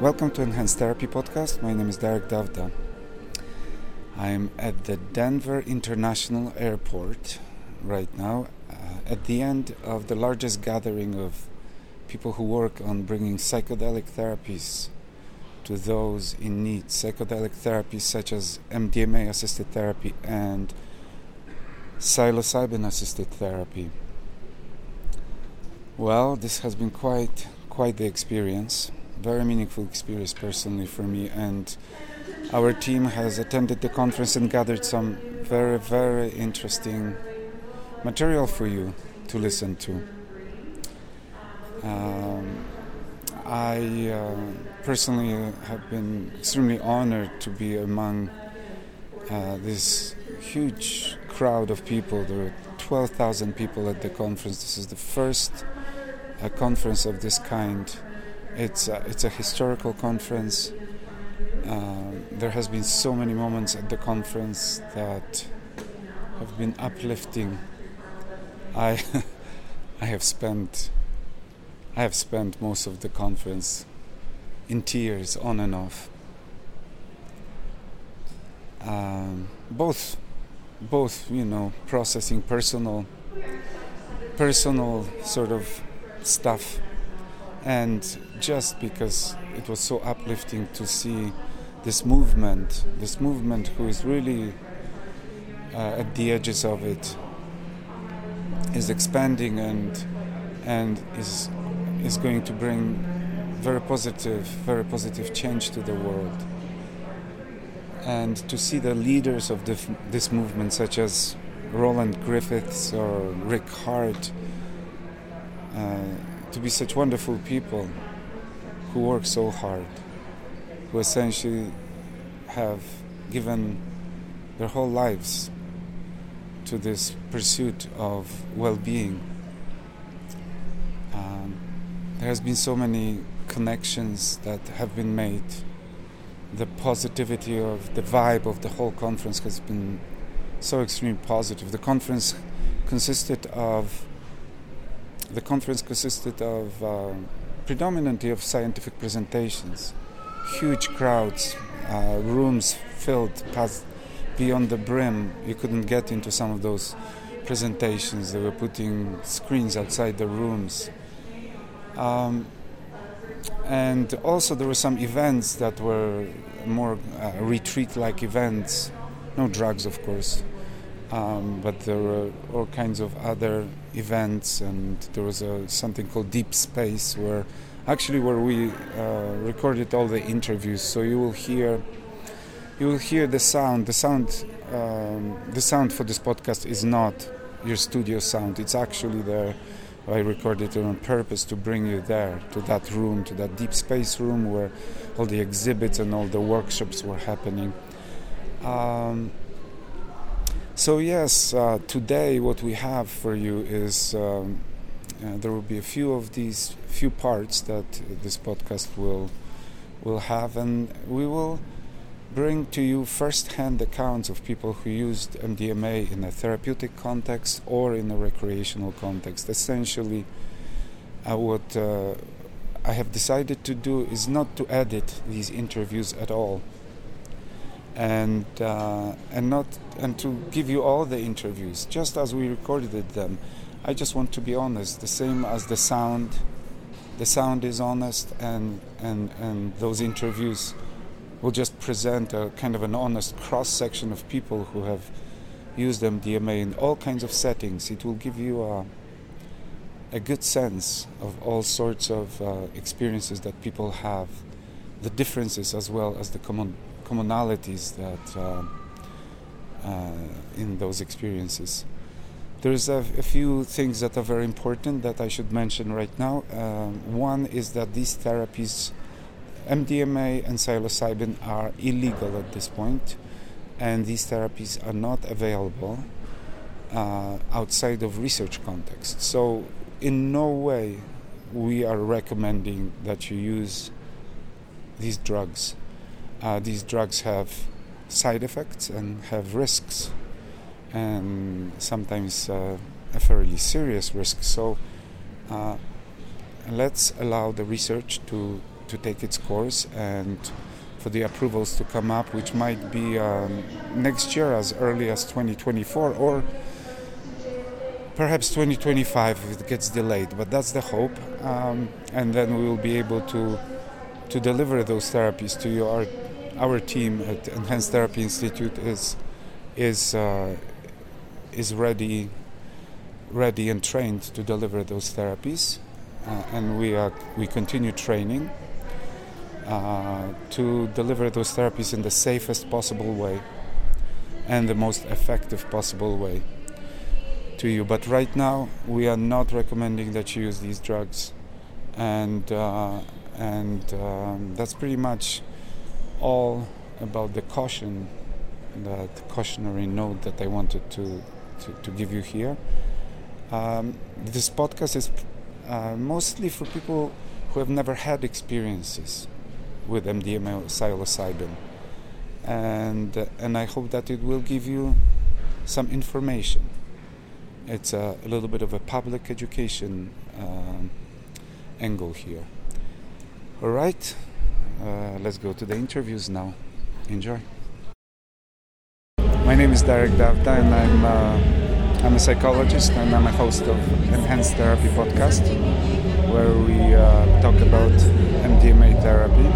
Welcome to Enhanced Therapy Podcast. My name is Derek Davda. I'm at the Denver International Airport right now, uh, at the end of the largest gathering of people who work on bringing psychedelic therapies to those in need. Psychedelic therapies such as MDMA assisted therapy and psilocybin assisted therapy. Well, this has been quite quite the experience, very meaningful experience personally for me and our team has attended the conference and gathered some very, very interesting material for you to listen to. Um, I uh, personally have been extremely honored to be among uh, this huge crowd of people. There were 12,000 people at the conference. This is the first uh, conference of this kind. It's a, it's a historical conference. Uh, there has been so many moments at the conference that have been uplifting. I I have spent I have spent most of the conference in tears on and off. Um, both both you know processing personal personal sort of stuff and just because it was so uplifting to see this movement, this movement who is really uh, at the edges of it, is expanding and and is is going to bring very positive, very positive change to the world. And to see the leaders of this, movement, such as Roland Griffiths or Rick Hart, to be such wonderful people who work so hard who essentially have given their whole lives to this pursuit of well-being. Um, there has been so many connections that have been made. The positivity of the vibe of the whole conference has been so extremely positive. The conference consisted of the conference consisted of uh, predominantly of scientific presentations huge crowds, uh, rooms filled past beyond the brim. You couldn't get into some of those presentations. They were putting screens outside the rooms. Um, and also, there were some events that were more uh, retreat like events. No drugs, of course. Um, but there were all kinds of other events, and there was a, something called Deep Space where actually where we uh, recorded all the interviews. So you will hear you will hear the sound. The sound um, the sound for this podcast is not your studio sound. It's actually there. I recorded it on purpose to bring you there, to that room, to that deep space room where all the exhibits and all the workshops were happening. Um, so yes, uh, today what we have for you is um, uh, there will be a few of these few parts that this podcast will will have, and we will bring to you first-hand accounts of people who used MDMA in a therapeutic context or in a recreational context. Essentially, uh, what uh, I have decided to do is not to edit these interviews at all, and uh, and not and to give you all the interviews just as we recorded them I just want to be honest, the same as the sound. The sound is honest, and and and those interviews will just present a kind of an honest cross section of people who have used MDMA in all kinds of settings. It will give you a a good sense of all sorts of uh, experiences that people have, the differences as well as the common commonalities that uh, uh, in those experiences. There's a, a, few things that are very important that I should mention right now. Um, one is that these therapies, MDMA and psilocybin, are illegal at this point, and these therapies are not available uh, outside of research context. So, in no way we are recommending that you use these drugs. Uh, these drugs have side effects and have risks and sometimes uh, a fairly serious risk. So Uh, let's allow the research to, to take its course and for the approvals to come up, which might be um, next year as early as 2024 or perhaps 2025 if it gets delayed. But that's the hope, um, and then we will be able to to deliver those therapies to you. Our team at Enhanced Therapy Institute is is uh, is ready ready and trained to deliver those therapies, uh, and we are we continue training uh, to deliver those therapies in the safest possible way and the most effective possible way to you. But right now, we are not recommending that you use these drugs, and uh, and um, that's pretty much all about the caution, that cautionary note that I wanted to to, to give you here. Um, this podcast is uh, mostly for people who have never had experiences with MDMA psilocybin, and uh, and I hope that it will give you some information. It's a, a little bit of a public education um, angle here. All right, uh, let's go to the interviews now. Enjoy. My name is Derek Davda, and I'm uh, I'm a psychologist, and I'm a host of Enhanced Therapy podcast, where we uh, talk about MDMA therapy.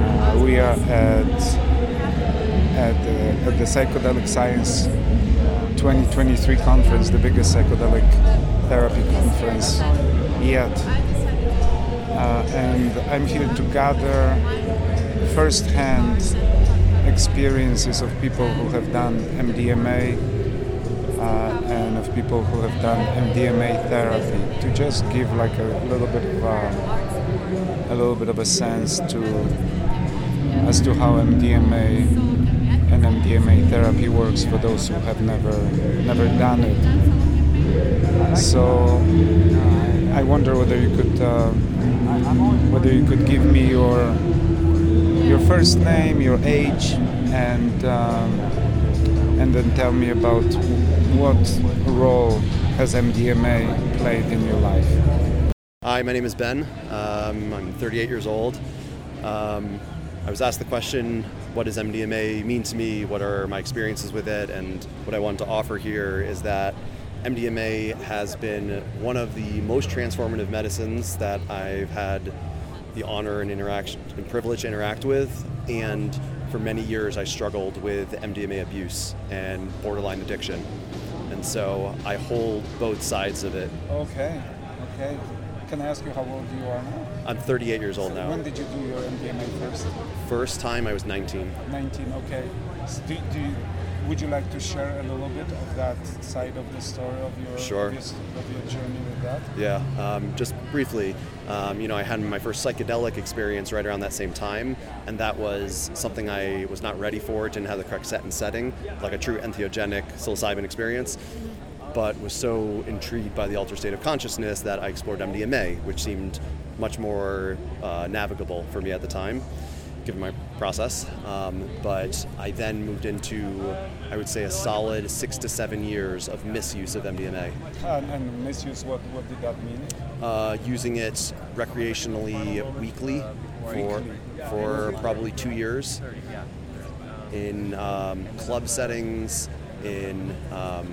Uh, we are at at the, at the Psychedelic Science 2023 conference, the biggest psychedelic therapy conference yet. Uh, and I'm here to gather first-hand experiences of people who have done MDMA uh, and of people who have done MDMA therapy to just give like a little bit of uh, a little bit of a sense to as to how MDMA and MDMA therapy works for those who have never never done it. So I wonder whether you could uh, whether you could give me your your first name, your age, and um, and then tell me about what role has MDMA played in your life. Hi, my name is Ben. Um, I'm 38 years old. Um, I was asked the question, what does MDMA mean to me? What are my experiences with it? And what I want to offer here is that MDMA has been one of the most transformative medicines that I've had the honor and interaction and privilege to interact with. And for many years, I struggled with MDMA abuse and borderline addiction. And so I hold both sides of it. Okay, okay. Can I ask you how old you are now? I'm 38 years old now. When did you do your MDMA first? First time I was 19. 19, okay. So do, do you, would you like to share a little bit of that side of the story of your, Sure. of your, of your journey with that? Yeah, um, just briefly, um, you know, I had my first psychedelic experience right around that same time, and that was something I was not ready for, didn't have the correct set and setting, like a true entheogenic psilocybin experience, but was so intrigued by the altered state of consciousness that I explored MDMA, which seemed much more uh, navigable for me at the time, given my process. Um, but I then moved into, I would say, a solid six to seven years of misuse of MDMA. And, and misuse, what, what did that mean? uh, using it recreationally weekly for for probably two years in um, club settings, in um,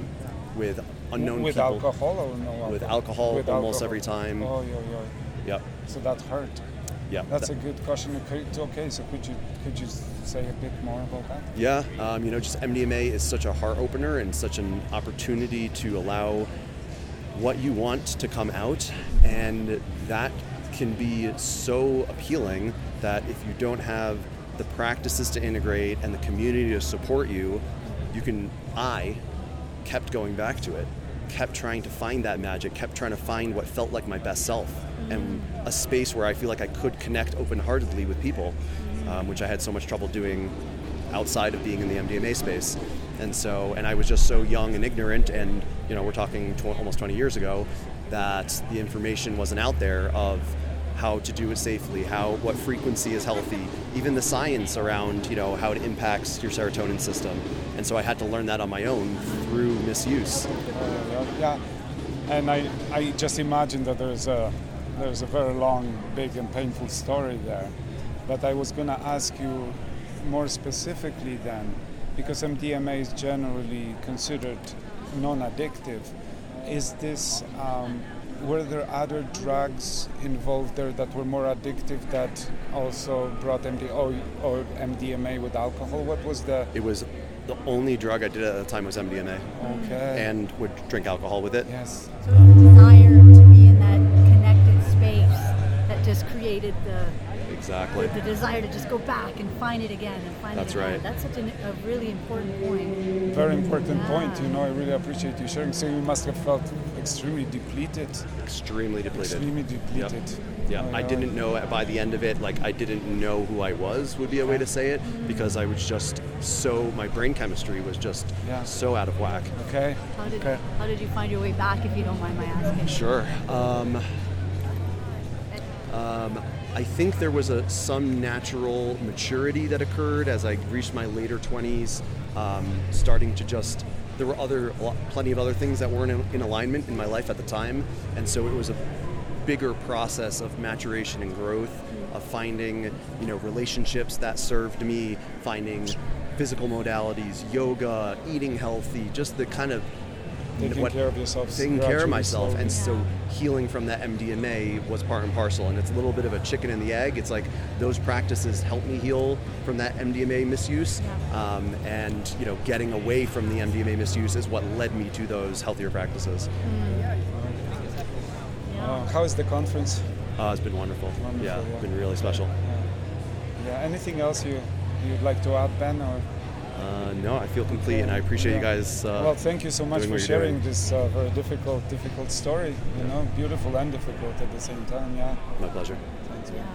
with unknown with people, alcohol or no alcohol? with alcohol With almost alcohol. every time. Oh, yeah, yeah. Yep, So that hurt. Yeah. That's That- a good question. Okay, so could you could you say a bit more about that? Yeah, um, you know, just MDMA is such a heart opener and such an opportunity to allow what you want to come out, and that can be so appealing that if you don't have the practices to integrate and the community to support you, you can. I kept going back to it, kept trying to find that magic, kept trying to find what felt like my best self, and a space where I feel like I could connect open heartedly with people, um, which I had so much trouble doing outside of being in the MDMA space. And so, and I was just so young and ignorant, and you know, we're talking tw- almost 20 years ago, that the information wasn't out there of how to do it safely, how what frequency is healthy, even the science around you know how it impacts your serotonin system. And so I had to learn that on my own through misuse. Uh, yeah, and I, I just imagine that there's a there's a very long, big, and painful story there. But I was going to ask you more specifically then, because MDMA is generally considered non-addictive. Is this um, were there other drugs involved there that were more addictive that also brought MD or, or MDMA with alcohol? What was the? It was the only drug I did at the time was MDMA, Okay. and would drink alcohol with it. yes. So created the, Exactly. the desire to just go back and find it again and find That's it again. right. That's such an, a really important point. Very important point. You know, I really appreciate you sharing. So you must have felt extremely depleted. Extremely depleted. Extremely depleted. Yeah, Oh, I didn't know by the end of it, like I didn't know who I was would be a way to say it because I was just so my brain chemistry was just Yeah. so out of whack. Okay. How did, Okay. how did you find your way back, if you don't mind my asking? Sure. Um, um, I think there was a some natural maturity that occurred as I reached my later 20s, um, starting to just. There were other, plenty of other things that weren't in, in alignment in my life at the time, and so it was a bigger process of maturation and growth, of finding, you know, relationships that served me, finding physical modalities, yoga, eating healthy, just the kind of Taking what- care of yourself. taking care of myself slowly. and so healing from that mdma was part and parcel and it's a little bit of a chicken and the egg it's like those practices helped me heal from that mdma misuse um, and you know getting away from the mdma misuse is what led me to those healthier practices Oh, how is the conference? uh, it's been wonderful, Wonderful, yeah, yeah. been really special Yeah. Anything else you you'd like to add, Ben? Or uh, no i feel complete and i appreciate you guys uh, well, thank you so much for sharing doing. this uh, very difficult, difficult story. You know, beautiful and difficult at the same time. Yeah. my pleasure Thanks, man.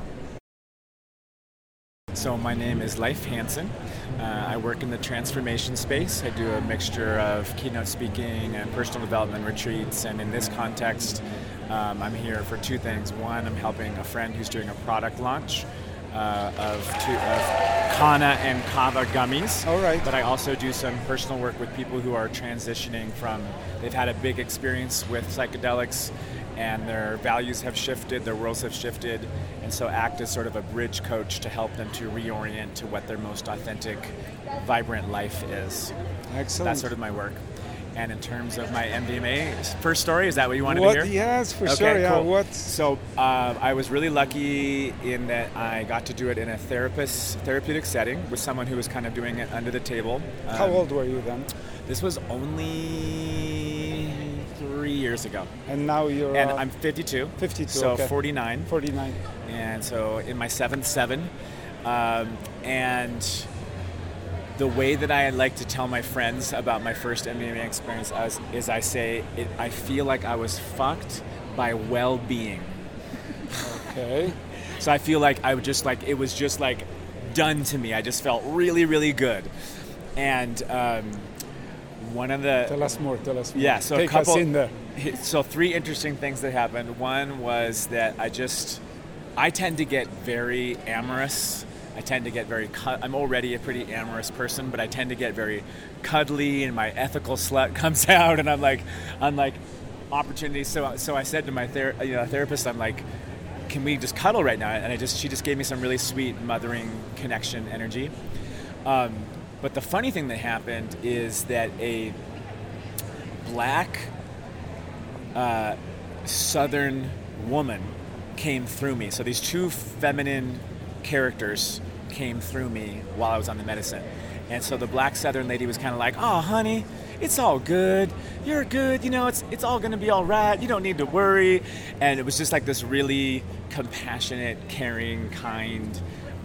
So my name is Leif Hansen. Uh, I work in the transformation space. I do a mixture of keynote speaking and personal development retreats. And in this context, um, I'm here for two things. One, I'm helping a friend who's doing a product launch uh, of, two, of Kanna and Kava gummies. All right. But I also do some personal work with people who are transitioning from, they've had a big experience with psychedelics and their values have shifted, their worlds have shifted, and so act as sort of a bridge coach to help them to reorient to what their most authentic, vibrant life is. Excellent. That's sort of my work. And in terms of my MDMA first story, is that what you wanted what? to hear? Yes, for Okay, sure. Yeah. cool. What? So uh, I was really lucky in that I got to do it in a therapist therapeutic setting with someone who was kind of doing it under the table. How Um, old were you then? This was only three years ago, And now you're. and uh, I'm 52. 52, So okay. 49, 49. and so in my seventh seven, um, and the way that I like to tell my friends about my first MDMA experience is, is I say it, I feel like I was fucked by well-being. Okay. So I feel like I would just like it was just like done to me. I just felt really, really good. And um, one of the Tell us more. Tell us more. yeah, so Take a couple. us in there. So three interesting things that happened. One was that I just, I tend to get very amorous. I tend to get very. Cu- I'm already a pretty amorous person, but I tend to get very cuddly, and my ethical slut comes out, and I'm like, I'm like, opportunities. So, so I said to my ther- you know, therapist, I'm like, can we just cuddle right now? And I just, she just gave me some really sweet mothering connection energy. Um, but the funny thing that happened is that a black uh, southern woman came through me. So these two feminine characters came through me while I was on the medicine. And so the black southern lady was kind of like, "Oh, honey, it's all good. You're good. You know, it's it's all going to be all right. You don't need to worry." And it was just like this really compassionate, caring, kind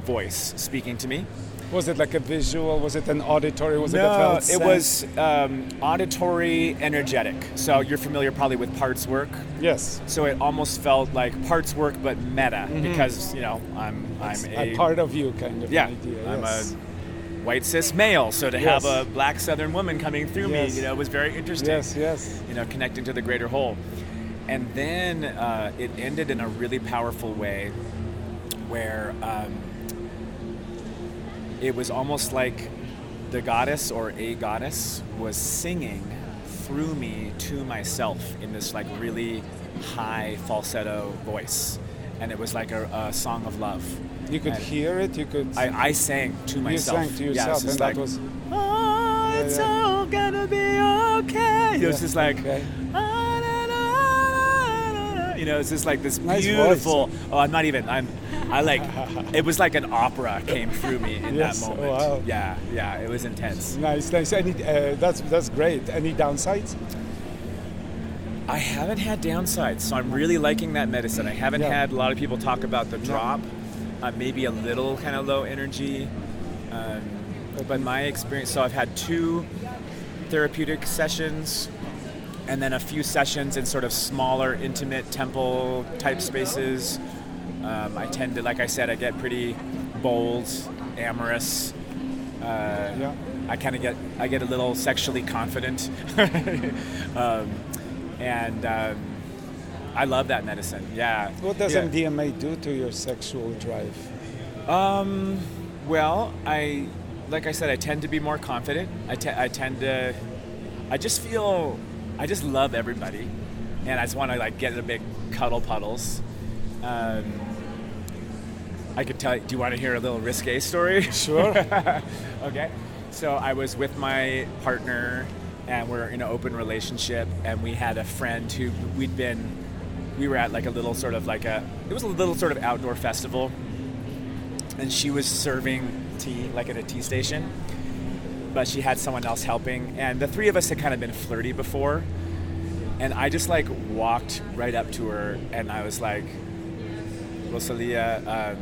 voice speaking to me. Was it like a visual? Was it an auditory? Was it a No, felt it was um, auditory, energetic. So you're familiar probably with parts work. Yes. So it almost felt like parts work, but meta because you know I'm I'm a a part of you kind of yeah idea. I'm yes. a white cis male. So to have a black Southern woman coming through Yes. me, you know, was very interesting. Yes, yes. You know, connecting to the greater whole, and then uh, it ended in a really powerful way, where. Um, it was almost like the goddess or a goddess was singing through me to myself in this like really high falsetto voice, and it was like a, a song of love. You could And hear it. You could. I, I sang to myself you sang to Yeah, yourself, just and like, that was Oh, it's yeah. all gonna be okay. It was just like, okay. You know, it's just like this Nice beautiful. Oh, I'm not even. I'm. I like. it was like an opera came through me in Yes, that moment. wow. Yeah, yeah, it was intense. nice, nice. Any, uh, that's that's great. Any downsides? I haven't had downsides, so I'm really liking that medicine. I haven't Yeah. had a lot of people talk about the drop, uh, maybe a little kind of low energy. Um, but my experience, so I've had two therapeutic sessions and then a few sessions in sort of smaller, intimate temple type spaces. Um, I tend to, like I said, I get pretty bold, amorous. Uh, Yeah. I kind of get I get a little sexually confident, um, and um, I love that medicine. Yeah. What does Yeah. MDMA do to your sexual drive? Um, well, I like I said, I tend to be more confident. I, te- I tend to, I just feel, I just love everybody, and I just want to like get in a big cuddle puddles. Um, I could tell. Do you want to hear a little risque story? Sure. okay. So I was with my partner, and we're in an open relationship, and we had a friend who we'd been, we were at like a little sort of like a, it was a little sort of outdoor festival, and she was serving tea like at a tea station, but she had someone else helping, and the three of us had kind of been flirty before, and I just like walked right up to her, and I was like, Rosalia, um,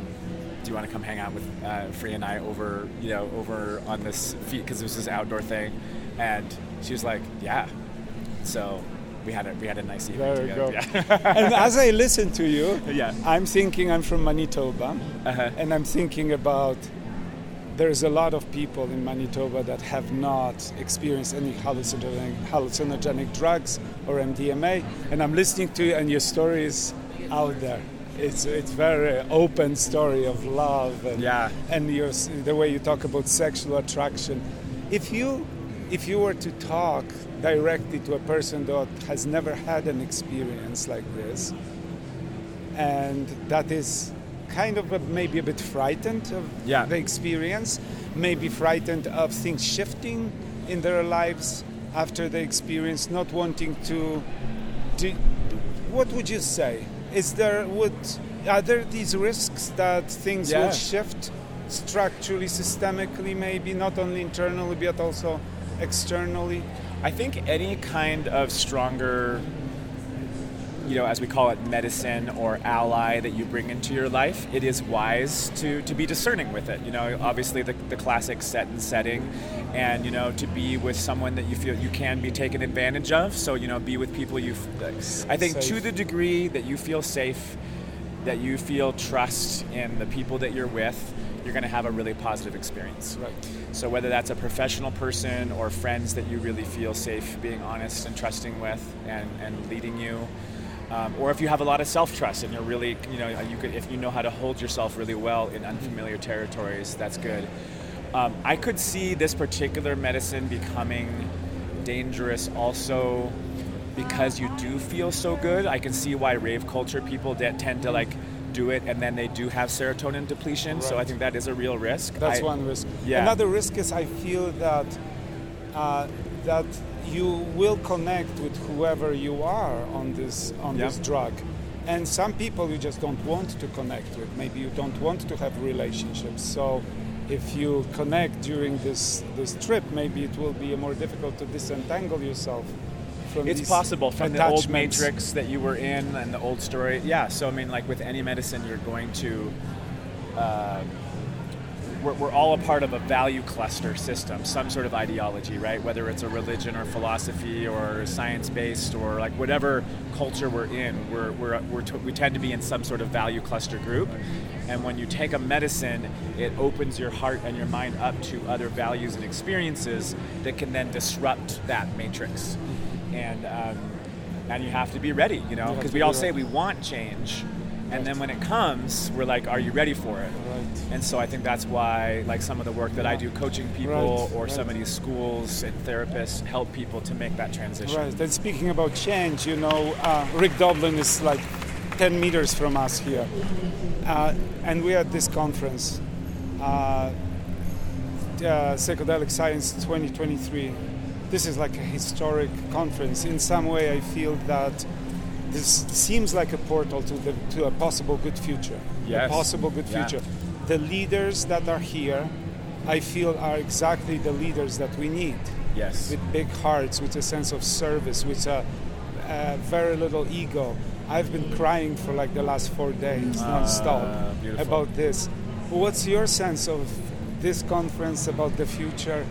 do you want to come hang out with uh, Free and I over, you know, over on this feet because it was this outdoor thing, and she was like, yeah. So we had a we had a nice evening There together. go. Yeah. and as I listen to you, Yeah. I'm thinking I'm from Manitoba, Uh-huh. and I'm thinking about there's a lot of people in Manitoba that have not experienced any hallucinogenic, hallucinogenic drugs or MDMA, and I'm listening to you, and your story is out there. It's it's very open story of love and Yeah. and your the way you talk about sexual attraction. If you if you were to talk directly to a person that has never had an experience like this, and that is kind of a, maybe a bit frightened of Yeah. the experience, maybe frightened of things shifting in their lives after the experience, not wanting to. do, what would you say? Is there would are there these risks that things Yeah. will shift structurally, systemically, maybe not only internally but also externally? I think any kind of stronger, you know, as we call it, medicine or ally that you bring into your life, it is wise to, to be discerning with it. You know, obviously the, the classic set and setting, and, you know, to be with someone that you feel you can be taken advantage of. So, you know, be with people you, I think to the degree that you feel safe, that you feel trust in the people that you're with, you're going to have a really positive experience. Right. So whether that's a professional person or friends that you really feel safe being honest and trusting with and, and leading you, um, or if you have a lot of self-trust and you're really, you know, you could, if you know how to hold yourself really well in unfamiliar territories, that's good. Um, I could see this particular medicine becoming dangerous also because you do feel so good. I can see why rave culture people that tend to like do it and then they do have serotonin depletion. So I think that is a real risk. That's I- one risk. Yeah. Another risk is I feel that uh, that you will connect with whoever you are on this on Yeah. this drug, and some people you just don't want to connect with. Maybe you don't want to have relationships. So if you connect during this this trip, maybe it will be more difficult to disentangle yourself. From It's possible from the old matrix that you were in and the old story. Yeah, so I mean, like with any medicine, you're going to. Uh, we're, we're all a part of a value cluster system, some sort of ideology, right? Whether it's a religion or philosophy or science based or like whatever culture we're in, we're, we're, we're t- we tend to be in some sort of value cluster group. And when you take a medicine, it opens your heart and your mind up to other values and experiences that can then disrupt that matrix. And, um, and you have to be ready, you know, because we all say we want change, And then when it comes, we're like, are you ready for it? Right. And so I think that's why, like some of the work that I do, coaching people Right, or right. some of these schools and therapists help people to make that transition. Right. And speaking about change, you know, uh, Rick Doblin is like 10 meters from us here. Uh, and we're at this conference, uh, uh, Psychedelic Science 2023. This is like a historic conference. In some way, I feel that this seems like a portal to, the, to a possible good future. Yes. A possible good Yeah. future. The leaders that are here, I feel, are exactly the leaders that we need Yes. with big hearts, with a sense of service, with a, a very little ego. I've been crying for like the last four days Ah, nonstop beautiful. about this. What's your sense of this conference about the future?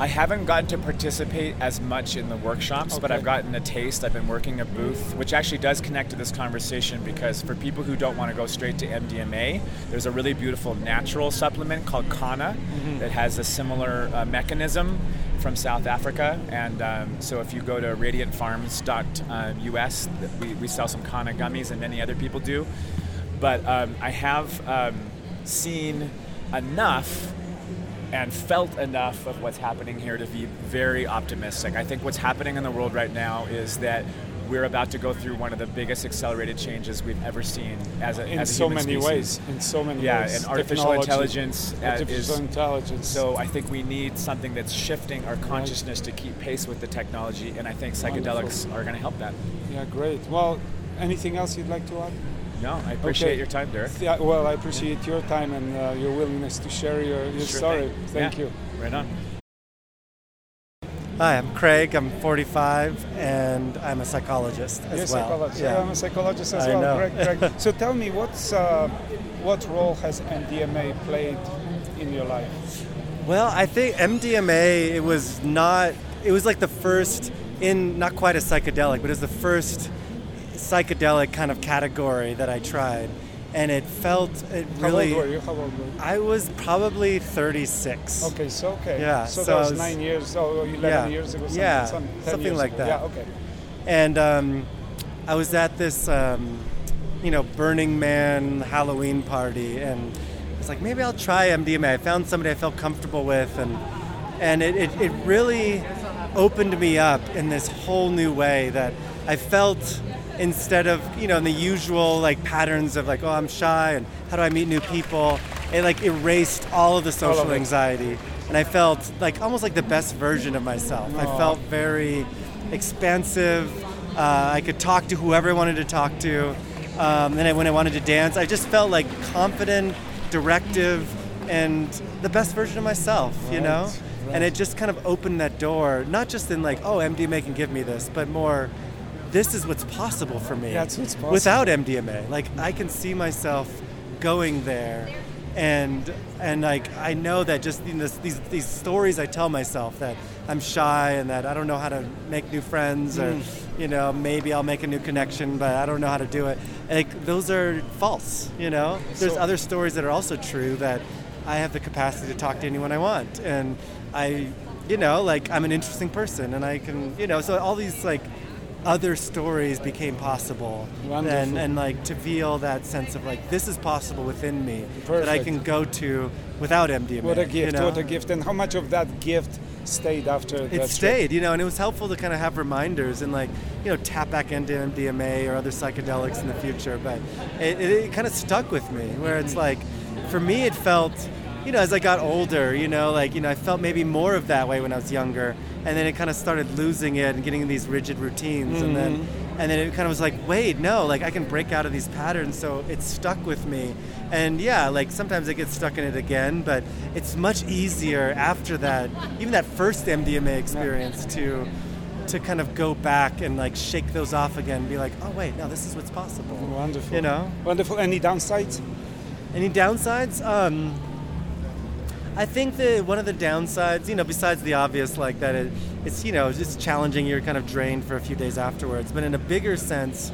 I haven't gotten to participate as much in the workshops, but I've gotten a taste. I've been working a booth, which actually does connect to this conversation because for people who don't want to go straight to MDMA, there's a really beautiful natural supplement called Kanna that has a similar uh, mechanism from South Africa. And um, so if you go to radiantfarms.us, we, we sell some Kanna gummies, and many other people do. But um, I have um, seen enough and felt enough of what's happening here to be very optimistic. I think what's happening in the world right now is that we're about to go through one of the biggest accelerated changes we've ever seen as a, In as a so many species. ways. In so many Yeah, ways. and artificial intelligence uh, Artificial is intelligence. so I think we need something that's shifting our consciousness to keep pace with the technology, and I think psychedelics Wonderful. are going to help that. yeah, great. Well, anything else you'd like to add? No, I appreciate Okay. your time, Derek. Yeah, well, I appreciate your time and uh, your willingness to share your, your Sure story. thing. Thank Yeah. you. Right on. Hi, I'm Craig. I'm 45 and I'm a psychologist as You're a well. psychologist. Yeah. I'm a psychologist as I well. know. Greg, Greg. so tell me, what's uh, what role has MDMA played in your life? Well, I think MDMA it was not it was like the first in not quite a psychedelic, but it was the first psychedelic kind of category that I tried. And it felt it How really old were you? How old were you? I was probably 36. Okay, so okay. Yeah, So, so that was, was- nine years, oh, 11 Yeah. years ago. Something, Yeah, some, something like ago. that. Yeah. Okay. And um, I was at this, um, you know, Burning Man Halloween party, and I was like, maybe I'll try MDMA. I found somebody I felt comfortable with, and and it, it, it really opened me up in this whole new way that I felt instead of you know in the usual like patterns of like oh I'm shy and how do I meet new people? It like erased all of the of social anxiety. And I felt like almost like the best version of myself. I felt very expansive. Uh, I could talk to whoever I wanted to talk to. Um, and I, when I wanted to dance, I just felt like confident, directive, and the best version of myself, you know? Right, And it just kind of opened that door, not just in like, oh, MDMA can give me this, but more, this is what's possible for me. That's what's possible. Without MDMA. Like, I can see myself going there. And and like I know that just in this, these these stories I tell myself that I'm shy and that I don't know how to make new friends or Mm. you know maybe I'll make a new connection but I don't know how to do it. Like those are false. You know, there's So- other stories that are also true that I have the capacity to talk to anyone I want and I you know like I'm an interesting person and I can you know so all these like other stories became possible Wonderful. and and like to feel that sense of like this is possible within me that I can go to without MDMA. What a gift! You know? What a gift! And how much of that gift stayed after that It trip? stayed, you know, and it was helpful to kind of have reminders and like, you know, tap back into MDMA or other psychedelics in the future. But it, it, it kind of stuck with me, where it's mm-hmm. like, for me, it felt, you know, as I got older, you know, like, you know, I felt maybe more of that way when I was younger, and then it kind of started losing it and getting in these rigid routines, and then, and then it kind of was like, wait, no, like I can break out of these patterns, so it stuck with me, and yeah, like sometimes I get stuck in it again, but it's much easier after that, even that first MDMA experience to to kind of go back and like shake those off again and be like, oh wait, no, this is what's possible. Wonderful. You know? Wonderful. Any downsides? Any downsides? Um, I think that one of the downsides, you know, besides the obvious, like that it, it's, you know, just challenging, you're kind of drained for a few days afterwards. But in a bigger sense,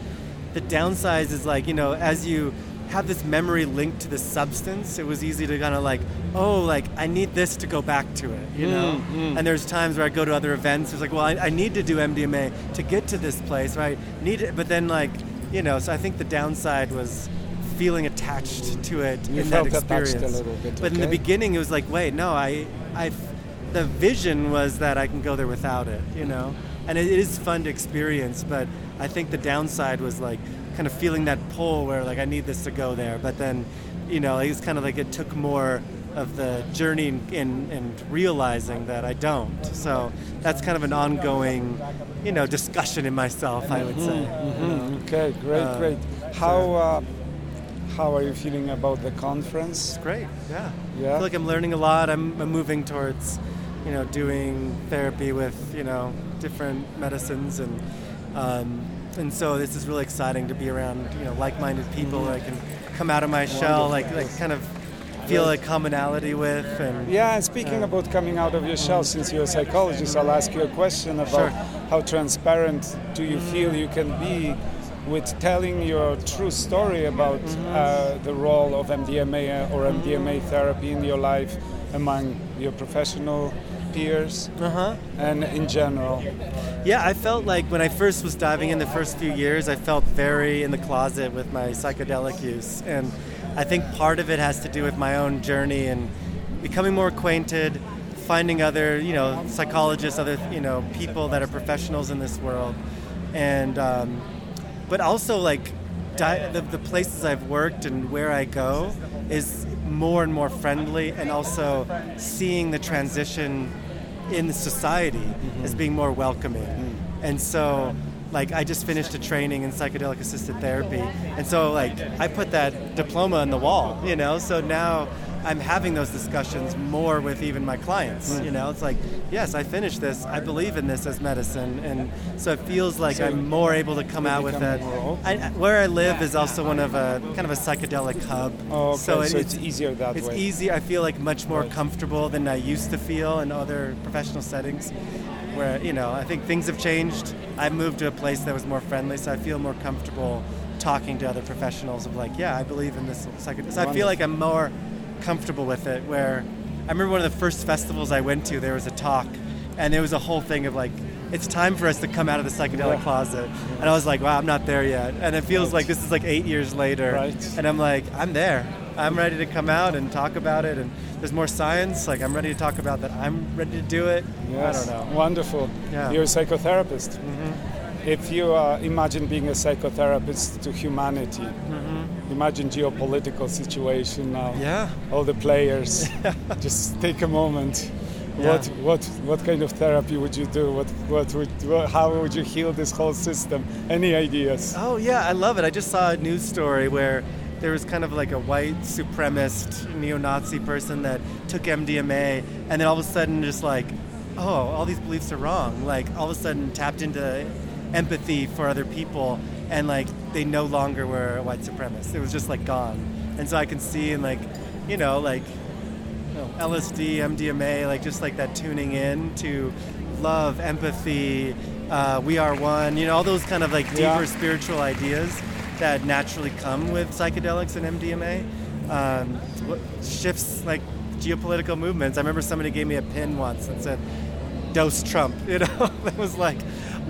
the downside is like, you know, as you have this memory linked to the substance, it was easy to kind of like, oh, like I need this to go back to it, you know? Mm, mm. And there's times where I go to other events, it's like, well, I, I need to do MDMA to get to this place, right? Need it, but then like you know, so I think the downside was feeling attached to it You in that experience. little bit, but in the beginning, it was like, wait, no, I, I, the vision was that I can go there without it, you know, and it is fun to experience. But I think the downside was like kind of feeling that pull where like I need this to go there, but then, you know, it's kind of like it took more of the journey in, in, in realizing that I don't. So that's kind of an ongoing, you know, discussion in myself, I would say. Mhm, Okay, great, Uh, great. How uh, how are you feeling about the conference? It's great. Yeah. Yeah? I feel like I'm learning a lot. I'm, I'm moving towards, you know, doing therapy with, you know, different medicines and um, and so this is really exciting to be around, you know, like-minded people that I can come out of my shell, like like kind of feel a commonality with and Yeah, and speaking Uh, about coming out of your shell, since you're a psychologist, I'll ask you a question about Sure. how transparent do you feel you can be with telling your true story about Mm-hmm. uh, the role of MDMA or MDMA therapy in your life among your professional peers uh-huh. and in general. Yeah, I felt like when I first was diving in the first few years, I felt very in the closet with my psychedelic use. And I think part of it has to do with my own journey and becoming more acquainted, finding other, you know, psychologists, other, you know, people that are professionals in this world. And, um, but also like di- the, the places I've worked and where I go is more and more friendly and also seeing the transition in society mm-hmm. as being more welcoming. And so, like, I just finished a training in psychedelic assisted therapy. And so, like, I put that diploma on the wall, you know? So now I'm having those discussions more with even my clients, you know? It's like, yes, I finished this. I believe in this as medicine. And so it feels like So I'm more able to come out with that. I, where I live is also one of a kind of a psychedelic hub. Oh, okay, so, it- it's, easier that it's way. easy. I feel like much more Right. comfortable than I used to feel in other professional settings. Where you know, I think things have changed. I moved to a place that was more friendly, so I feel more comfortable talking to other professionals of like, yeah, I believe in this psychedelic. So I feel like I'm more comfortable with it. Where I remember one of the first festivals I went to, there was a talk, and it was a whole thing of like. It's time for us to come out of the psychedelic Yeah. closet, and I was like, "Wow, I'm not there yet." And it feels like this is like eight years later, Right. and I'm like, I'm there. I'm ready to come out and talk about it. And there's more science. Like I'm ready to talk about that. I'm ready to do it. Yes, I don't know. wonderful. Yeah. Mm-hmm. You're a psychotherapist. If you uh, imagine being a psychotherapist to humanity, imagine geopolitical situation now. Yeah. All the players. Just take a moment. Yeah. What what what kind of therapy would you do? What what would what, how would you heal this whole system? Any ideas? Oh yeah, I love it. I just saw a news story where there was kind of like a white supremacist neo-Nazi person that took MDMA, and then all of a sudden just like, oh, all these beliefs are wrong. Like all of a sudden tapped into empathy for other people, and like they no longer were white supremacist. It was just like gone. And so I can see and like, you know, like you know, LSD, MDMA, like just like that tuning in to love, empathy, uh, we are one, you know, all those kind of like deeper Yeah. spiritual ideas that naturally come with psychedelics and MDMA. Um, shifts like geopolitical movements. I remember somebody gave me a pin once and said, dose Trump, you know, it was like,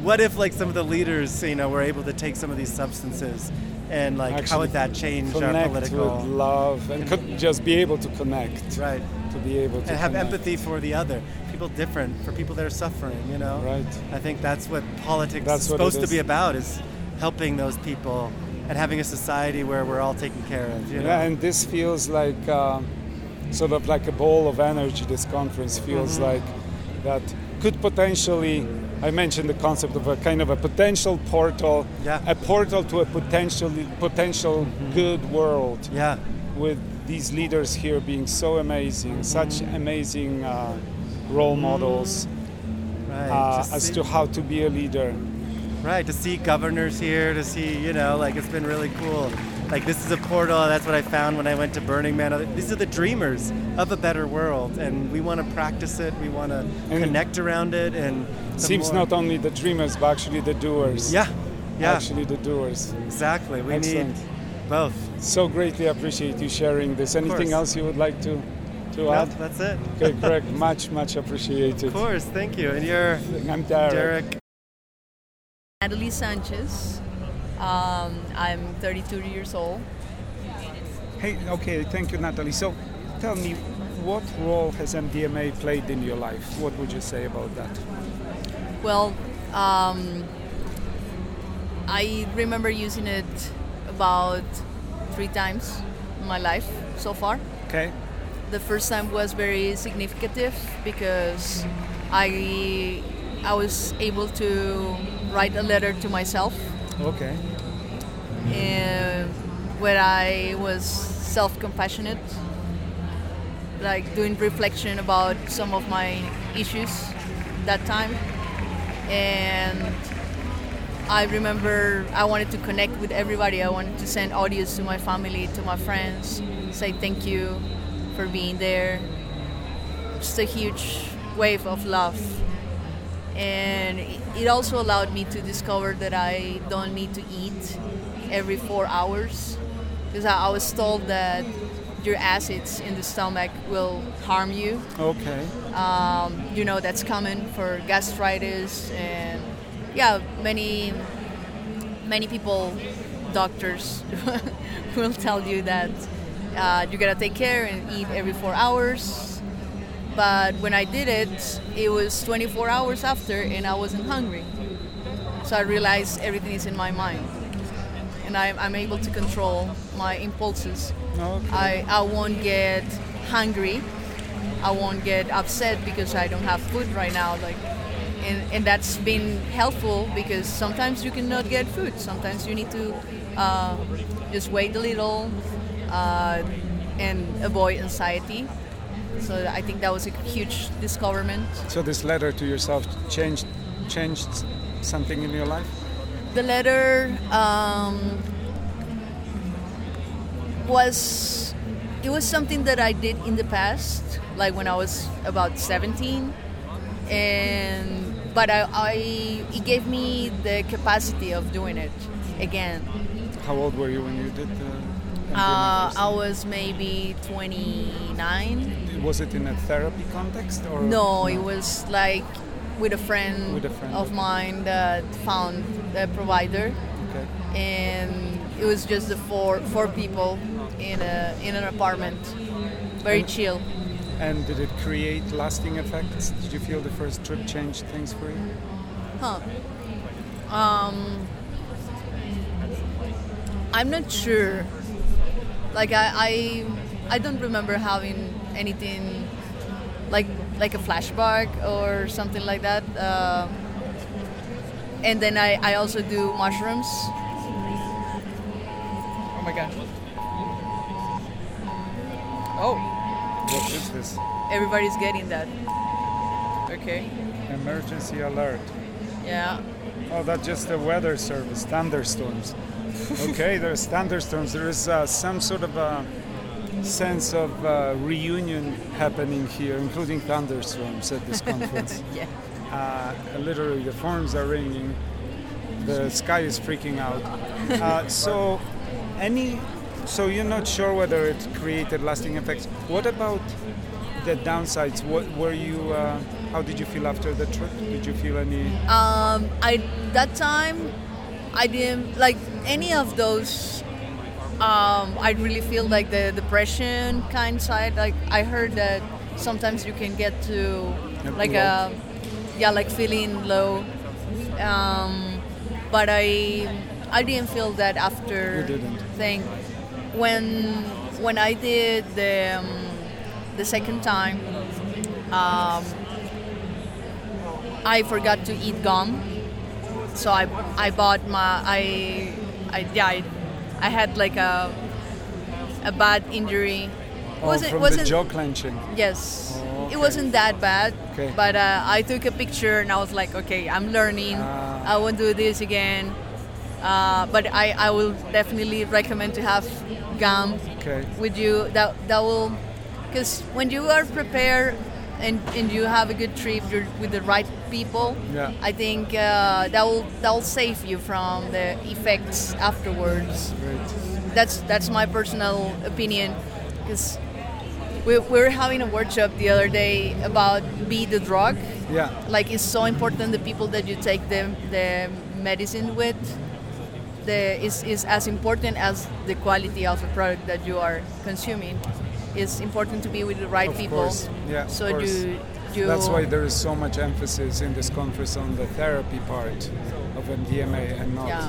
what if like some of the leaders, you know, were able to take some of these substances and like how would that change our political with love and could just be able to connect. right To be able to and have connect. empathy for the other people different for people that are suffering you know Right. i think that's what politics That's is what supposed to be about is helping those people and having a society where we're all taken care of you know Yeah, and this feels like uh, sort of like a ball of energy. This conference feels Mm-hmm. like that could potentially. I mentioned the concept of a kind of a potential portal, Yeah. a portal to a potentially potential good world. Yeah. With these leaders here being so amazing, such Mm-hmm. amazing uh, role models right uh, as see- to how to be a leader. right to see governors here to see you know like it's been really cool. Like this is a portal that's what i found when i went to burning man. These are the dreamers of a better world and we want to practice it we want to And- connect around it and the Seems more- not only the dreamers, but actually the doers. yeah yeah Actually, the doers. exactly we Excellent. need both So greatly appreciate you sharing this. Anything else you would like to to no, add? that's it Okay, Greg, much much appreciated. Of course, thank you. And you're I'm Derek. Derek. Natalie Sanchez. Um, I'm 32 years old. Hey, okay, thank you, Natalie. So, tell me, what role has MDMA played in your life? What would you say about that? Well, um, I remember using it about three times in my life so far. Okay. The first time was very significant because I I was able to write a letter to myself Okay. and where I was self-compassionate, like doing reflection about some of my issues that time. And I remember I wanted to connect with everybody. I wanted to send audios to my family, to my friends, say thank you for being there. Just a huge wave of love. And it also allowed me to discover that I don't need to eat every four hours because I was told that your acids in the stomach will harm you. Okay. Um, you know that's common for gastritis and yeah, many many people, doctors will tell you that uh, you gotta take care and eat every four hours. But when I did it, it was 24 hours after, and I wasn't hungry. So I realized everything is in my mind, and I'm, I'm able to control my impulses. Okay. I, I won't get hungry. I won't get upset because I don't have food right now. Like, and, and that's been helpful because sometimes you cannot get food. Sometimes you need to uh, just wait a little uh, and avoid anxiety. So I think that was a huge discoverment. So this letter to yourself changed changed something in your life? The letter um, was it was something that I did in the past, like when I was about 17, and but I, I it gave me the capacity of doing it again. How old were you when you did the Uh, I was maybe 29. Was it in a therapy context or No, it was like with a friend, With a friend, of okay. mine that found a provider. Okay. and it was just the four four people in a in an apartment very And- chill And did it create lasting effects? Did you feel the first trip changed things for you? huh um i'm not sure like i i, I don't remember having anything like like a flashback or something like that uh, and then I, I also do mushrooms oh my god oh What is this? everybody's getting that okay Emergency alert. yeah Oh, that's just the weather service, thunderstorms. okay, there's thunderstorms. There is uh, some sort of a sense of uh, reunion happening here, including thunderstorms at this conference. yeah uh, literally, the phones are ringing, the sky is freaking out. Uh, so, any, so you're not sure whether it created lasting effects. What about the downsides? What were you? Uh, how did you feel after the trip? Did you feel any? Um, I that time I didn't like any of those. Um, I really feel like the depression kind side. Like I heard that sometimes you can get to like a yeah, like feeling low. Um, but I I didn't feel that after thing when when I did the um, the second time. Um, I forgot to eat gum, so I I bought my I I yeah I, I had like a a bad injury. Oh, from the jaw clenching. Yes, Oh, it wasn't that bad, Okay. but uh, I took a picture and I was like, okay, I'm learning. Ah. I won't do this again. Uh, but I, I will definitely recommend to have gum Okay. with you. That that will, because when you are prepared and, and you have a good trip, you're with the right people. Yeah. I think uh, that will that will save you from the effects afterwards Great. that's that's my personal opinion because we, we were having a workshop the other day about be the drug Yeah. like it's so important the people that you take the, the medicine with the is, is as important as the quality of the product that you are consuming. It's important to be with the right Of people. course, yeah, of So course. you you. That's why there is so much emphasis in this conference on the therapy part of MDMA and not Yeah.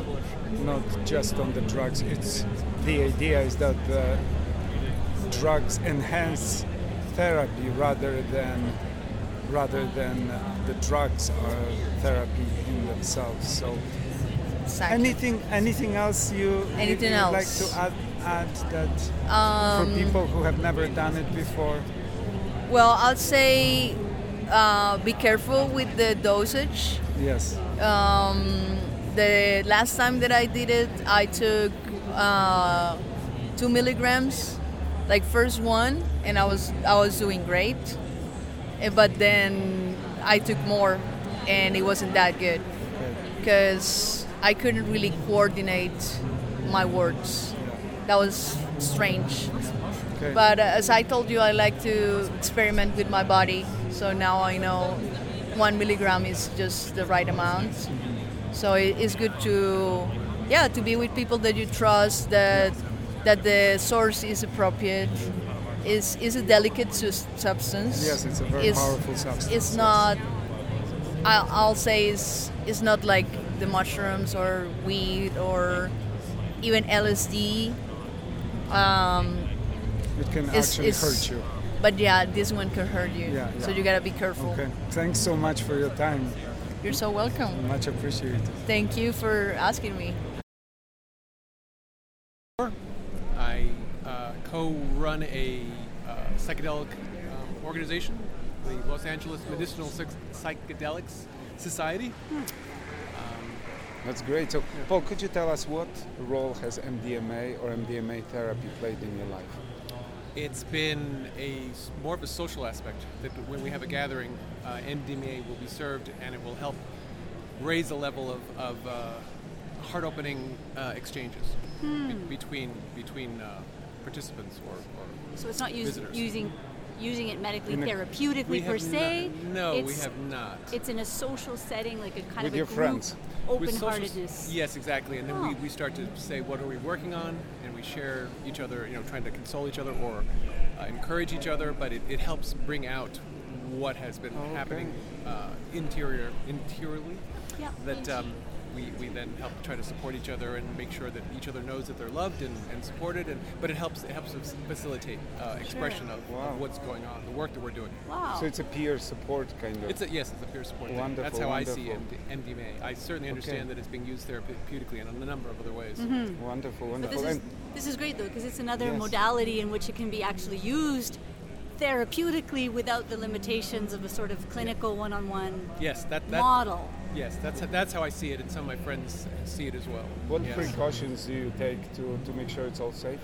not just on the drugs. It's the idea is that the drugs enhance therapy rather than rather than the drugs are therapy in themselves. So Exactly. anything anything else you Anything you'd like to add add that Um, for people who have never done it before? Well, I'll say uh, be careful with the dosage. Yes. Um, the last time that I did it, I took uh, two milligrams, like first one, and I was I was doing great. But then I took more, and it wasn't that good because I couldn't really coordinate my words. That was strange. Okay. But uh, as I told you, I like to experiment with my body. So now I know one milligram is just the right amount. So it's good to, yeah, to be with people that you trust, that that the source is appropriate, is is a delicate substance. Yes, it's a very It's- powerful substance. It's not. I'll, I'll say it's it's not like the mushrooms or weed or even LSD. Um, It can it's- actually it's- hurt you. But yeah, this one can hurt you. Yeah, So you gotta be careful. Okay. Thanks so much for your time. You're so welcome. Much appreciated. Thank you for asking me. I uh, co-run a uh, psychedelic um, organization, the Los Angeles Medicinal Psych- Psychedelics Society. That's great. So, Paul, could you tell us what role has MDMA or MDMA therapy played in your life? It's been a s- more of a social aspect that when we have a gathering, uh, MDMA will be served and it will help raise the level of, of uh, heart-opening uh, exchanges be- between between uh, participants or, or So it's not use, using using it medically In therapeutically per se. not, no, we have not. It's in a social setting, like a kind With of a your group friends. Open-heartedness. Yes, exactly. And then we, Oh. we start to say, what are we working on? And we share each other, you know, trying to console each other or uh, encourage each other. But it, it helps bring out what has been Okay. happening uh, interior, interiorly. Yeah. That um, we, we then help try to support each other and make sure that each other knows that they're loved and, and supported. And but it helps it helps us facilitate uh, expression of, Wow. of what's going on, the work that we're doing. Wow. So it's a peer support kind of. It's a, yes, it's a peer support thing. Wonderful, That's how I see. MD, MDMA. I certainly understand Okay. that it's being used therapeutically and in a number of other ways. wonderful, but wonderful. this is this is great though, because it's another Yes. modality in which it can be actually used therapeutically without the limitations of a sort of clinical one-on-one Yes, that, that model. yes, that's that's how I see it, and some of my friends see it as well. what yes. precautions do you take to, to make sure it's all safe?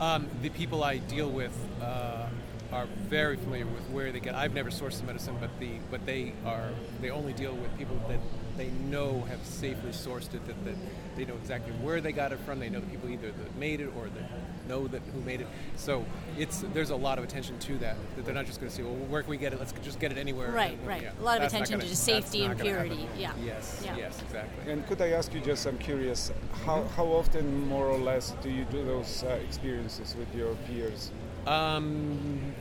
Um, the people I deal with uh, are very familiar with where they get. I've never sourced the medicine, but the but they are they only deal with people that they know have safely sourced it. That, that they know exactly where they got it from. They know the people either that made it or that know that who made it. So it's there's a lot of attention to that. That they're not just going to say, well, where can we get it? Let's just get it anywhere. Right, And, right. yeah, A lot of attention gonna- to just safety and purity. Yeah. Yes. Yeah. Yes. Exactly. And could I ask you just, I'm curious, how, how often more or less do you do those uh, experiences with your peers? Um,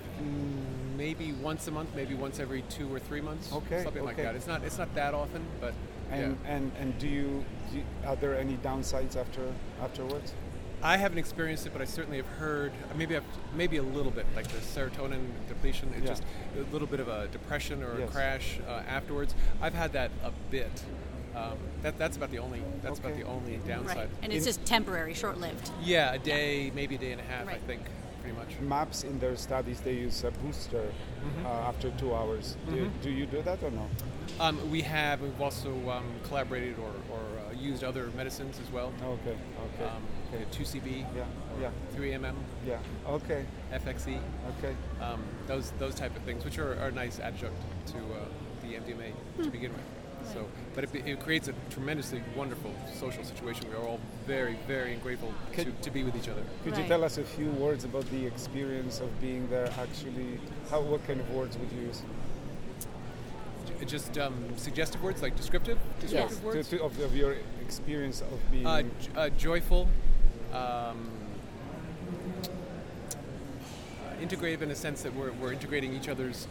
maybe once a month, maybe once every two or three months. Okay, something like that. It's not it's not that often, but And, yeah. and, and do, you, do you, are there any downsides after afterwards? I haven't experienced it, but I certainly have heard. Maybe I've, maybe a little bit, like the serotonin depletion. It's Yeah. just a little bit of a depression or Yes. a crash uh, afterwards. I've had that a bit. Um, that, that's about the only. That's about the only downside. Right. And it's In- just temporary, short-lived. yeah, a day, maybe a day and a half. I think, pretty much. MAPS in their studies, they use a booster Mm-hmm. uh, after two hours. Do, do you do that or no? Um, we have. We've also um, collaborated or, or uh, used other medicines as well. Okay, okay, Um, okay. 2CB, Yeah, yeah. 3MM, Yeah, okay, FXE, okay. um, those those type of things, which are, are a nice adjunct to uh, the MDMA to begin with. So, but it, it creates a tremendously wonderful social situation. We are all very, very grateful to, Could- to be with each other. Could you tell us a few words about the experience of being there? Actually, how what kind of words would you use? just um, suggestive words like descriptive, descriptive To- words. to- of, of your experience of being. Uh, j- uh, joyful, um, integrative in a sense that we're, we're integrating each other's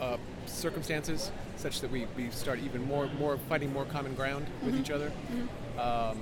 uh, circumstances such that we, we start even more more finding more common ground with each other. Um,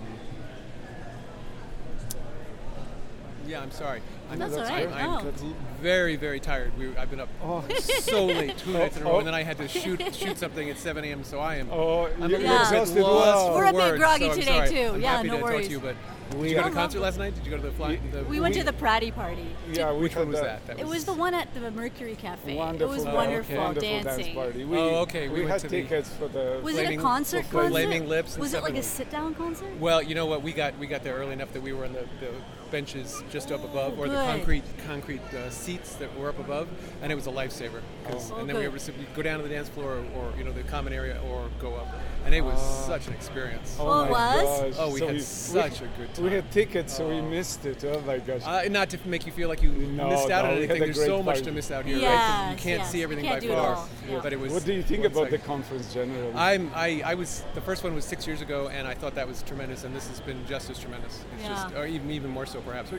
yeah, I'm sorry. I'm, That's all I'm- right. I'm No. very very tired. We, I've been up Oh. so late, two nights in a row, Oh. and then I had to shoot shoot something at 7 a.m. So I am. oh, I'm you're a Yeah. bit exhausted. lost Wow. We're a bit groggy so today, sorry. too. I'm Yeah, happy no to talk worries. to you, but did We you go to are- the concert last night? Did you go to the fly? The, We went to the Pratty party. Yeah, we which one was a that? That It was the one at the Mercury Cafe. Wonderful, it was Oh, wonderful okay. wonderful dancing. dance party. We, Oh, okay, we We, went had to the- tickets for the. Was it a concert for concert? Flaming Lips was it like a sit-down concert? Well, you know what? We got we got there early enough that we were on the, the benches just up above, or the concrete concrete uh, seats that were up above, and it was a lifesaver. 'cause- Oh, and then we good. were simply go down to the dance floor, or, or you know the common area, or go up, and it was such an experience. Oh, Oh, it my was? gosh. Oh, we So had such a good time. We had tickets, so we missed it. Oh my gosh. Uh, not to make you feel like you No, missed out no, on anything. There's great so much party. to miss out here, right? 'Cause you can't yes. see everything Can't by far. Yeah. But it was. what do you think about like- the conference generally? I'm I, I was the first one was six years ago, and I thought that was tremendous, and this has been just as tremendous. It's Yeah. just, or even even more so perhaps.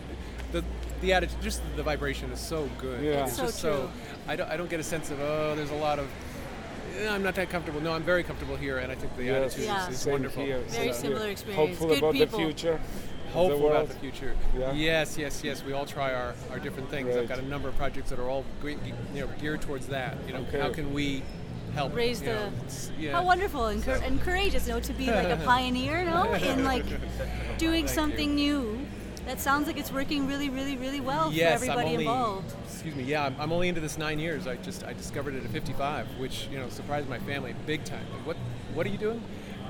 The the attitude, just the vibration is so good. Yeah. It's It's so just true. so. I don't I don't get a sense of oh, there's a lot of. I'm not that comfortable. No, I'm very comfortable here, and I think the Yes, attitude Yeah. is, is wonderful. here, Very same similar here. experience. Hopeful Good about people. the future. of the Hopeful about the future. Yeah. Yes, yes, yes. We all try our, our different things. I've got a number of projects that are all great, you know, geared towards that. You know, Okay. how can we help Raise the know, yeah. how wonderful and, cour- and courageous, you know, to be like a pioneer, you know, in like doing Thank something new. That sounds like it's working really, really, really well yes, for everybody only, involved. Excuse me. Yeah, I'm, I'm only into this nine years. I just I discovered it at 55, which you know surprised my family big time. Like, what what are you doing?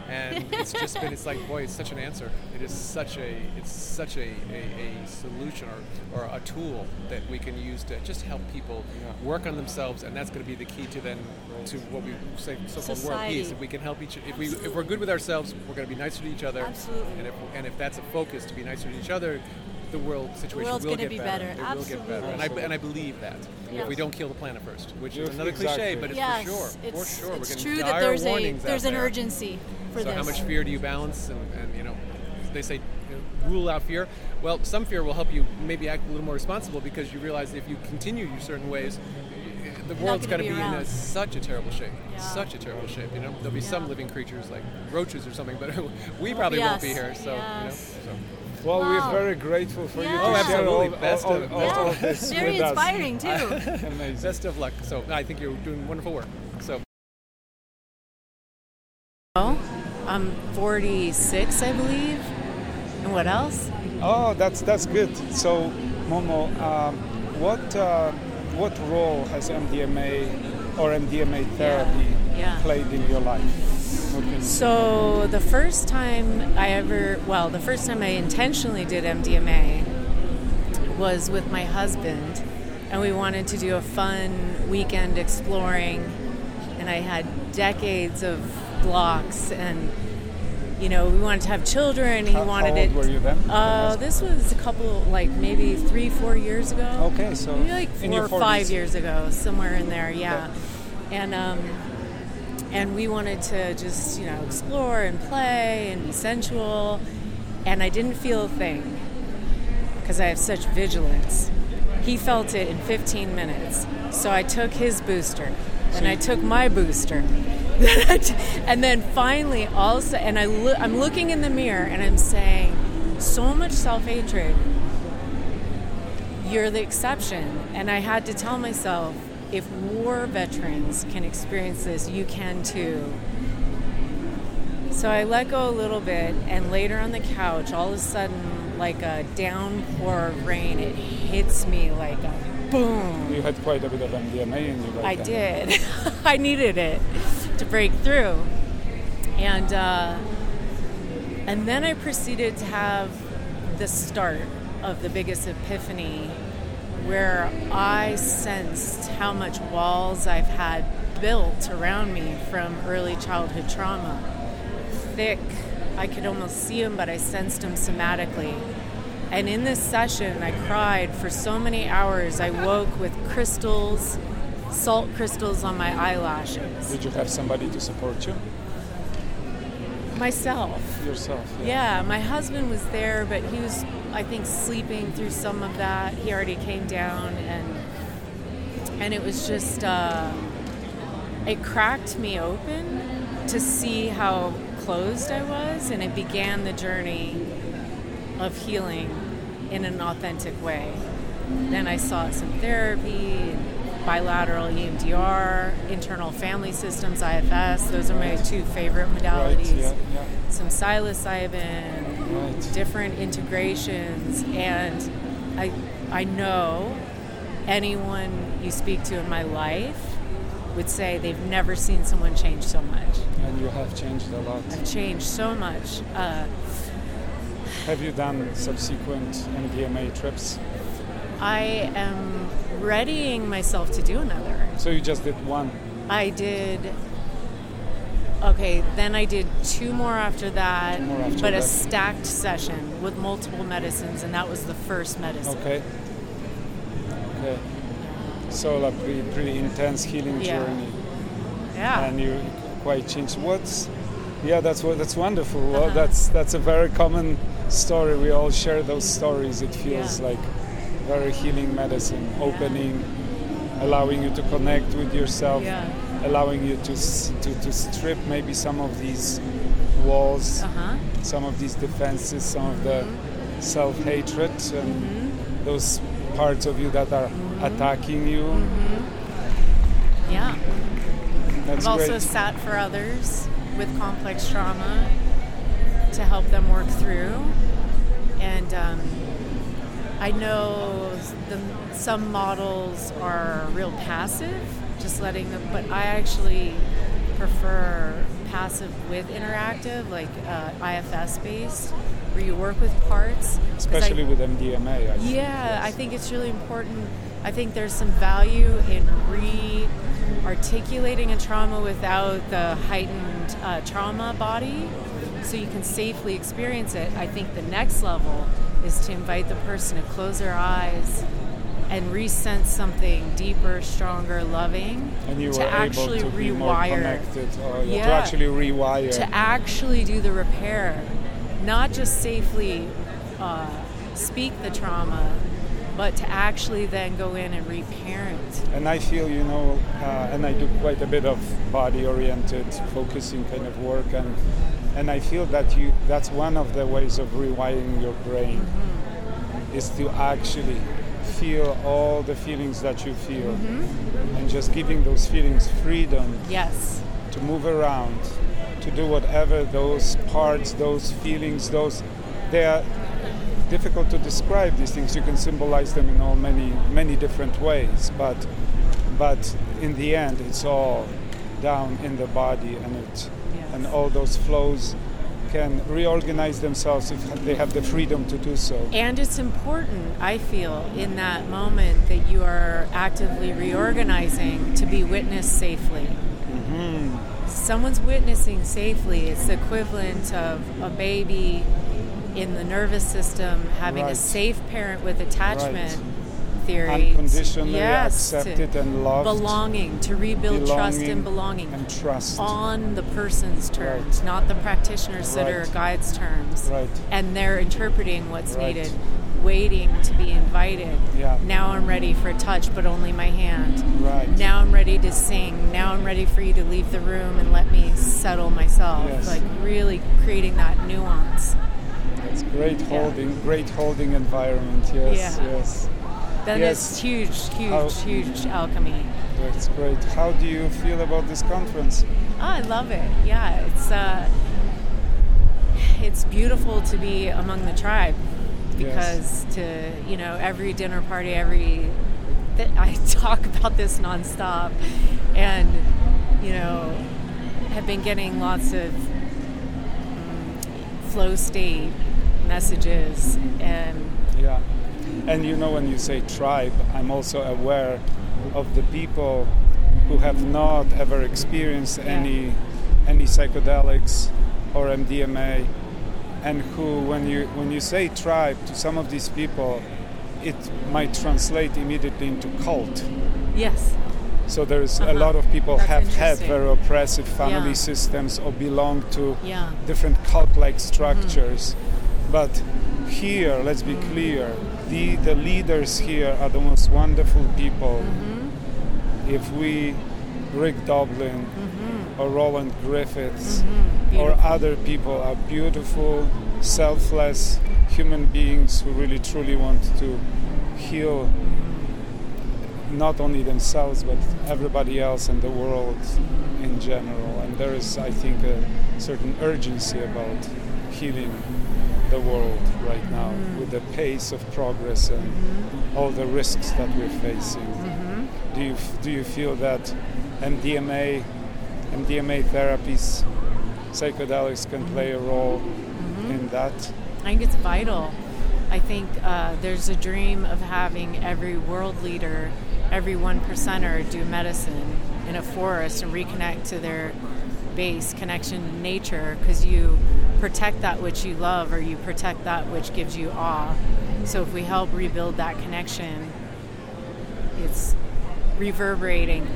And it's just been it's like boy, it's such an answer. It is such a it's such a, a, a solution or, or a tool that we can use to just help people work on themselves, and that's going to be the key to then to what we say so-called world Society. peace. If we can help each, if we if we're good with ourselves, we're going to be nicer to each other. Absolutely. And if and if that's a focus to be nicer to each other, the world situation world's will get be better. better. It will get better. And I, Absolutely. and I believe that. Yes. If we don't kill the planet first, which is another exactly. cliche, but it's yes, for sure. it's, for sure. it's We're getting true that dire there's a there's an there. urgency for So this. how much fear do you balance? And, and you know, they say you know, rule out fear. Well, some fear will help you maybe act a little more responsible because you realize if you continue your certain ways, the Not world's gonna be be in a, such a terrible shape. Yeah. Such a terrible shape. You know, there'll be Yeah. some living creatures like roaches or something, but we Well, probably won't be here. So yes. you know. So. Well, Wow. we're very grateful for you Yeah. to Oh, share all, absolutely. Best all, of- all, best all of this very with us. inspiring too. Amazing. Best of luck. So I think you're doing wonderful work. So. Oh, I'm 46, I believe. And what else? Oh, that's that's good. So, Momo, um, what uh, what role has MDMA or MDMA therapy yeah. played in your life? What can you- So, the first time I ever, well, the first time I intentionally did MDMA was with my husband, and we wanted to do a fun weekend exploring. And I had decades of blocks, and you know, we wanted to have children, and he How- how wanted old it. were you then? Uh, this was a couple, like maybe three, four years ago. Okay, so maybe like four or five years ago, somewhere in there, yeah. And um, and we wanted to just you know explore and play and be sensual, and I didn't feel a thing because I have such vigilance. He felt it in 15 minutes, so I took his booster, and I took my booster. and then finally, also, and I lo- I'm looking in the mirror and I'm saying, so much self hatred. You're the exception. And I had to tell myself, if war veterans can experience this, you can too. So I let go a little bit, and later on the couch, all of a sudden, like a downpour of rain, it hits me like a boom. You had quite a bit of MDMA in you. I did. I needed it to break through, and uh, and then I proceeded to have the start of the biggest epiphany, where I sensed how much walls I've had built around me from early childhood trauma. Thick, I could almost see them, but I sensed them somatically. And in this session, I cried for so many hours. I woke with crystals salt crystals on my eyelashes. Did you have somebody to support you? Myself. Yourself. Yeah, my husband was there, but he was, I think, sleeping through some of that. He already came down, and and it was just, uh, it cracked me open to see how closed I was, and it began the journey of healing in an authentic way. Then I sought some therapy, bilateral EMDR, internal family systems, IFS. Those are my two favorite modalities. Right, yeah, yeah. Some psilocybin, Right. different integrations, and I I know anyone you speak to in my life would say they've never seen someone change so much. And you have changed a lot. I've changed so much. Uh, Have you done subsequent MDMA trips? I am readying myself to do another. So you just did one. I did. Okay, then I did two more after that, more after but a stacked session with multiple medicines, and that was the first medicine. Okay. Okay. So like pretty, pretty intense healing Yeah. journey. Yeah. And you quite changed. What's yeah, that's what that's wonderful. Well, Uh-huh. that's that's a very common story. We all share those stories. It feels Yeah. like very healing medicine, opening, allowing you to connect with yourself, Yeah. Allowing you to, to to strip maybe some of these walls, Uh huh. some of these defenses, some of the Mm-hmm. self-hatred and those parts of you that are Mm-hmm. attacking you. Yeah. That's I've also sat for others with complex trauma to help them work through. And um, I know the, some models are real passive, just letting them, but I actually prefer passive with interactive, like uh, IFS based, where you work with parts. 'Cause I- especially with MDMA. I think. yeah, I think it's really important. I think there's some value in re articulating a trauma without the heightened uh, trauma body so you can safely experience it. I think the next level is to invite the person to close their eyes and resense something deeper, stronger, loving and you to were actually able to rewire or yeah, Yeah. to actually rewire. to actually do the repair, not just safely uh, speak the trauma, but to actually then go in and reparent. and I feel, you know, uh, and I do quite a bit of body-oriented, focusing kind of work, and and I feel that you that's one of the ways of rewiring your brain Mm-hmm. is to actually feel all the feelings that you feel, Mm-hmm. and just giving those feelings freedom Yes. to move around, to do whatever those parts, those feelings, those they are difficult to describe these things. You can symbolize them in all many many different ways, but but in the end, it's all down in the body, and it and all those flows can reorganize themselves if they have the freedom to do so. And it's important, I feel, in that moment that you are actively reorganizing to be witnessed safely. Mm-hmm. Someone's witnessing safely. It's the equivalent of a baby in the nervous system having Right. a safe parent with attachment theory. Unconditionally yes, accepted and loved. Belonging, to rebuild trust and belonging. and trust. on the person's terms, not the practitioner's sitter or guide's terms. Right. And they're interpreting what's Right. needed, waiting to be invited. Yeah. Now I'm ready for a touch, but only my hand. Right. Now I'm ready to sing. Now I'm ready for you to leave the room and let me settle myself. Yes. Like really creating that nuance. It's great holding, great holding environment. Yes, Yeah. yes. Then Yes. it's huge, huge, huge alchemy. That's great. How do you feel about this conference? Oh, I love it. Yeah, it's uh, it's beautiful to be among the tribe because to you know every dinner party, every th- I talk about this nonstop, and you know have been getting lots of mm, flow state messages and Yeah. And you know, when you say tribe, I'm also aware of the people who have not ever experienced any any psychedelics or MDMA, and who, when you when you say tribe to some of these people, it might translate immediately into cult. yes, So there's a Uh-huh. lot of people That's have had very oppressive family Yeah. systems or belong to Yeah. different cult-like structures. Mm-hmm. But here, let's be clear, the the leaders here are the most wonderful people. Mm-hmm. If we, Rick Doblin, or Roland Griffiths, Mm-hmm. or other people are beautiful, selfless human beings who really truly want to heal not only themselves but everybody else and the world in general. And there is, I think, a certain urgency about healing the world right now with the pace of progress and all the risks that we're facing. Do you do you feel that MDMA, MDMA therapies, psychedelics can play a role in that? I think it's vital. I think uh, there's a dream of having every world leader, every one percenter do medicine in a forest and reconnect to their base connection to nature because you protect that which you love or you protect that which gives you awe. So if we help rebuild that connection, it's reverberating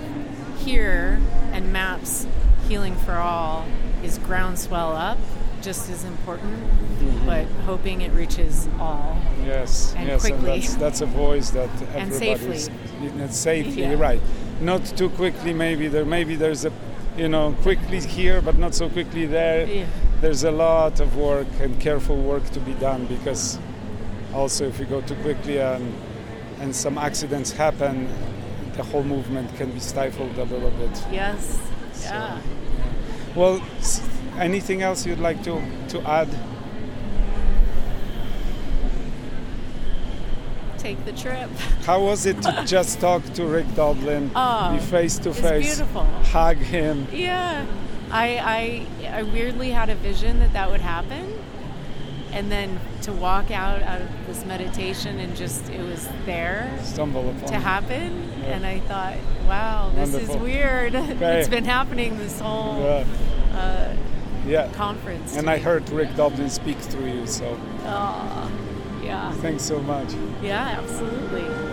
here and MAPS healing for all is groundswell up just as important mm-hmm. but hoping it reaches all Yes, And yes, quickly. and that's, that's a voice that And everybody's safely. and safely, Yeah. right? Not too quickly, maybe there maybe there's a, you know, quickly here, but not so quickly there. Yeah. There's a lot of work and careful work to be done because also if we go too quickly and and some accidents happen, the whole movement can be stifled a little bit. yes yeah Well, anything else you'd like to to add? Take the trip How was it to just talk to Rick Doblin, Oh, be face to face, hug him? yeah I, I i weirdly had a vision that that would happen and then to walk out of this meditation and just it was there Stumble upon to happen Yeah. and i thought wow this Wonderful. is weird Okay. it's been happening this whole Yeah. uh, Yeah. conference And I heard Rick Doblin speak through you, so yeah thanks so much. yeah absolutely